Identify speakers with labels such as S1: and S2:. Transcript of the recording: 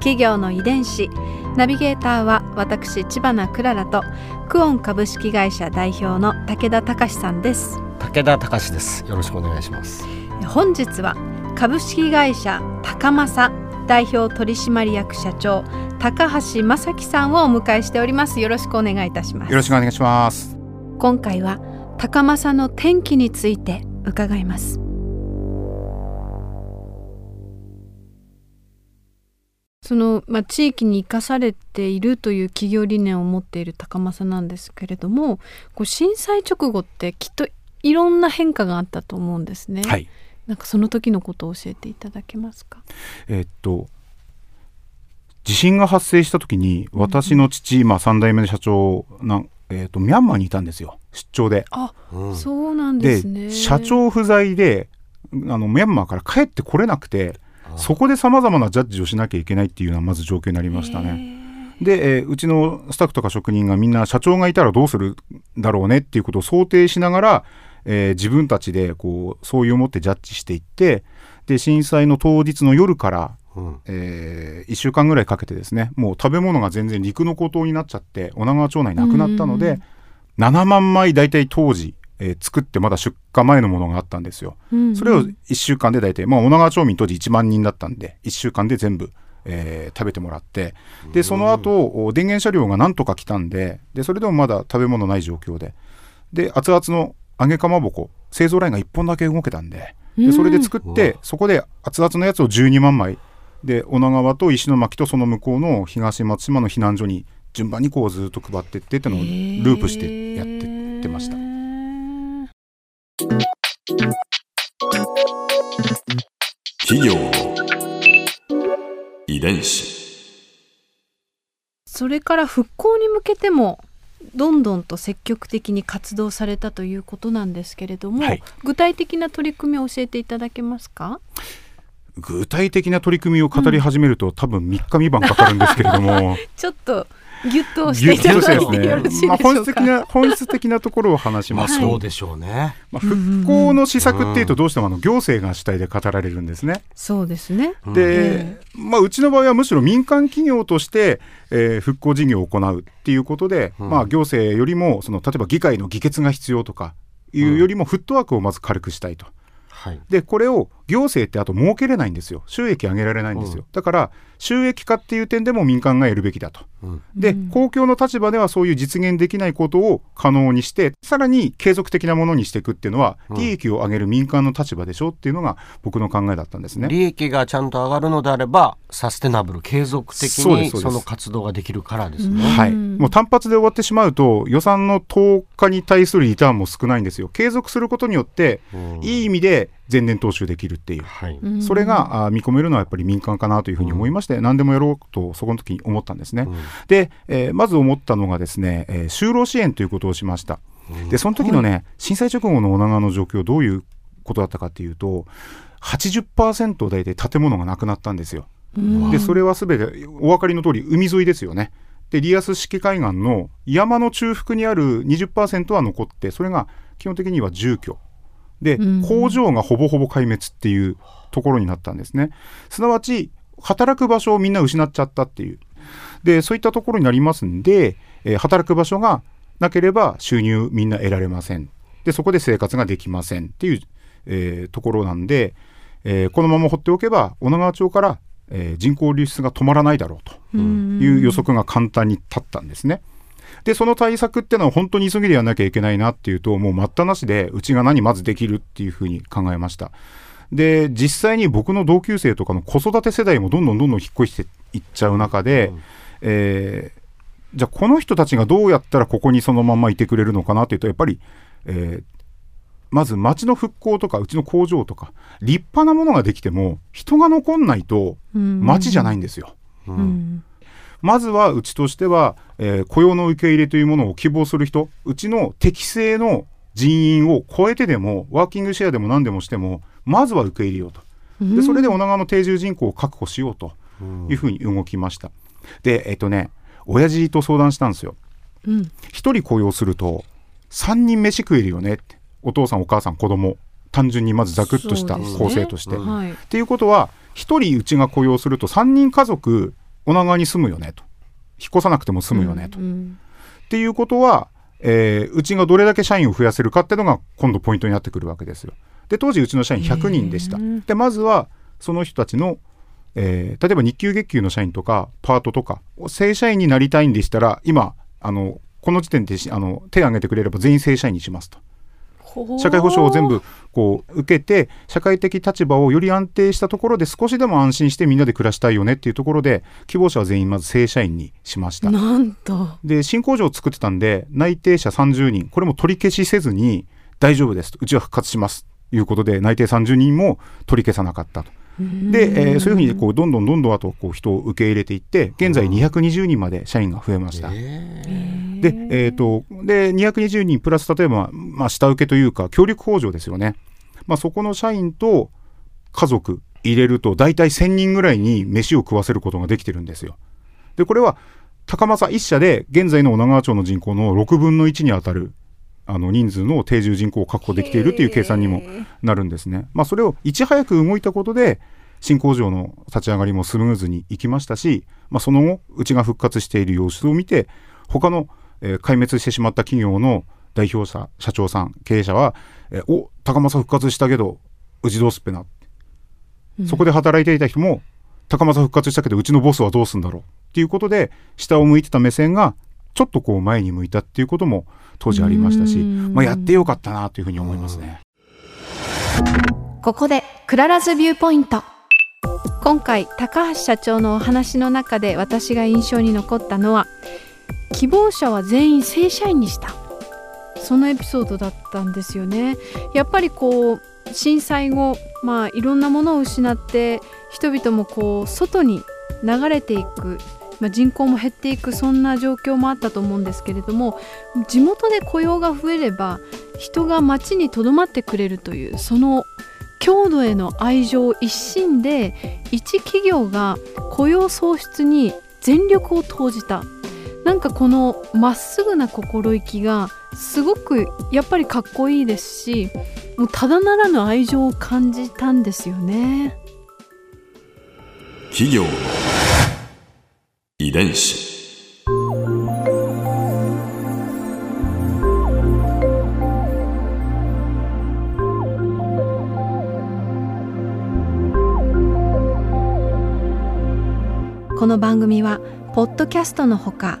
S1: 企業の遺伝子。ナビゲーターは私千葉なクララとクオン株式会社代表の武田隆さんです。
S2: 武田隆です。よろしくお願いします。
S1: 本日は株式会社高政代表取締役社長高橋正樹さんをお迎えしております。よろしくお願いいたします。
S3: よろしくお願いします。
S1: 今回は高政の転機について伺いますその、まあ、地域に生かされているという企業理念を持っている高政なんですけれどもこう震災直後ってきっといろんな変化があったと思うんですね。
S3: はい。
S1: なんかその時のことを教えていただけますか？
S3: えーっと地震が発生した時に私の父、まあ三代目の社長なんえーっとミャンマーにいたんですよ出張で。
S1: あ、そうなんですね。
S3: 社長不在であのミャンマーから帰ってこれなくてそこでさまざまなジャッジをしなきゃいけないっていうのはまず状況になりましたね。で、えーうちのスタッフとか職人がみんな社長がいたらどうするだろうねっていうことを想定しながら、えー自分たちでこうそういう思ってジャッジしていってで震災の当日の夜から、
S2: うん。
S3: え1週間ぐらいかけてですねもう食べ物が全然陸の孤島になっちゃって女川町内なくなったので7万枚大体当時、えー作ってまだ出荷前のものがあったんですよ。
S1: うんうん。
S3: それを1週間で大体、まあ、女川町民当時1万人だったんで1週間で全部、えー食べてもらってでその後お電源車両がなんとか来たんででそれでもまだ食べ物ない状況でで熱々の揚げかまぼこ製造ラインが1本だけ動けたんででそれで作って、そこで熱々のやつを12万枚で女川と石巻とその向こうの東松島の避難所に順番にこうずっと配ってってってのをループしてやってってました。
S4: 企業。の遺伝子。
S1: それから復興に向けてもどんどんと積極的に活動されたということなんですけれども、
S3: はい。
S1: 具体的な取り組みを教えていただけますか？
S3: 具体的な取り組みを語り始めると、多分3日3晩かかるんですけれども。
S1: ちょっとギュッとしていた
S3: ぎゅっと
S1: だいてよろしい
S3: で
S1: しょうか、
S3: まあ、本質的な本質的なところを話し
S2: ま
S3: す。と、
S2: そうでしょうね。
S3: まあ、復興の施策っていうとどうしてもあの行政が主体で語られるんですね。
S1: そうですね。
S3: で、まあ、うちの場合はむしろ民間企業として、えー復興事業を行うっていうことで、
S2: うん。
S3: まあ、行政よりもその例えば議会の議決が必要とかいうよりもフットワークをまず軽くしたいと。
S2: はい。
S3: でこれを行政ってあと儲けれないんですよ。収益上げられないんですよ、だから収益化っていう点でも民間がやるべきだと。
S2: うん。
S3: で、公共の立場ではそういう実現できないことを可能にしてさらに継続的なものにしていくっていうのは、
S2: うん。
S3: 利益を上げる民間の立場でしょっていうのが僕の考えだったんですね。
S2: 利益がちゃんと上がるのであればサステナブル継続的にその活動ができるからですね。
S3: はい、
S1: うん
S3: もう単発で終わってしまうと予算の投下に対するリターンも少ないんですよ。継続することによって、
S2: うん。
S3: いい意味で前年踏襲できるっていう、
S2: はい
S1: うん
S3: それがあ見込めるのはやっぱり民間かなというふうに思いまして、何でもやろうとそこの時に思ったんですね。
S2: うん
S3: で、えーまず思ったのがですね、えー就労支援ということをしました。でその時のね、震災直後の女川の状況どういうことだったかっていうと80%大体建物がなくなったんですよ。でそれは全てお分かりの通り海沿いですよね。でリアス式海岸の山の中腹にある20%は残ってそれが基本的には住居で、
S1: うん
S3: 工場がほぼほぼ壊滅っていうところになったんですね。すなわち働く場所をみんな失っちゃったっていうでそういったところになりますんで、えー働く場所がなければ収入みんな得られませんでそこで生活ができませんっていう、えーところなんで、えーこのまま放っておけば女川町から、えー人口流出が止まらないだろうという予測が簡単に立ったんですね。でその対策っていうのは本当に急ぎでやらなきゃいけないなっていうともう待ったなしでうちが何まずできるっていうふうに考えました。で実際に僕の同級生とかの子育て世代もどんどんどんどん引っ越していっちゃう中で、えーじゃあこの人たちがどうやったらここにそのままいてくれるのかなっていうとやっぱり、えーまず町の復興とかうちの工場とか立派なものができても人が残んないと町じゃないんですよ。
S1: うん
S3: まずはうちとしては、えー雇用の受け入れというものを希望する人うちの適正の人員を超えてでもワーキングシェアでも何でもしてもまずは受け入れようと。でそれで女川の定住人口を確保しようというふうに動きました。でえっ、とね親父と相談したんですよ。
S1: うん。
S3: 一人雇用すると3人飯食えるよねって。お父さんお母さん子供単純にまずざくっとした構成として、
S1: はい。
S3: っていうことは一人うちが雇用すると3人家族女川に住むよねと引っ越さなくても住むよねと、っ
S1: うん
S3: ていうことは、えーうちがどれだけ社員を増やせるかっていうのが今度ポイントになってくるわけですよ。で当時うちの社員100人でした。でまずはその人たちの、えー例えば日給月給の社員とかパートとか正社員になりたいんでしたら今あのこの時点でしあの手を挙げてくれれば全員正社員にしますと。社会保障を全部こう受けて社会的立場をより安定したところで少しでも安心してみんなで暮らしたいよねっていうところで希望者は全員まず正社員にしました。
S1: なんと
S3: で新工場を作ってたんで内定者30人これも取り消しせずに大丈夫ですとうちは復活しますということで内定30人も取り消さなかったと。で、えーそういうふうにこうどんどんどんどんあとこう人を受け入れていって現在220人まで社員が増えました。で、えー、とで220人プラス例えば、まあ、下請けというか協力工場ですよね、まあ、そこの社員と家族入れると大体1000人ぐらいに飯を食わせることができてるんですよ。でこれは高政一社で現在の女川町の人口の6分の1に当たるあの人数の定住人口を確保できているという計算にもなるんですね。まあ、それをいち早く動いたことで新工場の立ち上がりもスムーズにいきましたし、まあ、その後うちが復活している様子を見て他の、えー壊滅してしまった企業の代表者社長さん経営者は「えーお高政復活したけどうちどうすっぺな」そこで働いていた人も高政復活したけどうちのボスはどうすんだろう。っていうことで下を向いてた目線がちょっとこう前に向いたっていうことも当時ありましたし、
S1: うん。
S3: まあ、やってよかったなというふうに思いますね。
S1: ここで Clara's Viewpoint。今回高橋社長のお話の中で私が印象に残ったのは希望者は全員正社員にした。そのエピソードだったんですよね。やっぱりこう震災後まあいろんなものを失って人々もこう外に流れていく、まあ、人口も減っていくそんな状況もあったと思うんですけれども地元で雇用が増えれば人が町にとどまってくれるというその郷土への愛情一心で一企業が雇用創出に全力を投じた。なんかこのまっすぐな心意気がすごくやっぱりかっこいいですしもうただならぬ愛情を感じたんですよね。
S4: 企業の遺伝子
S1: この番組はポッドキャストのほか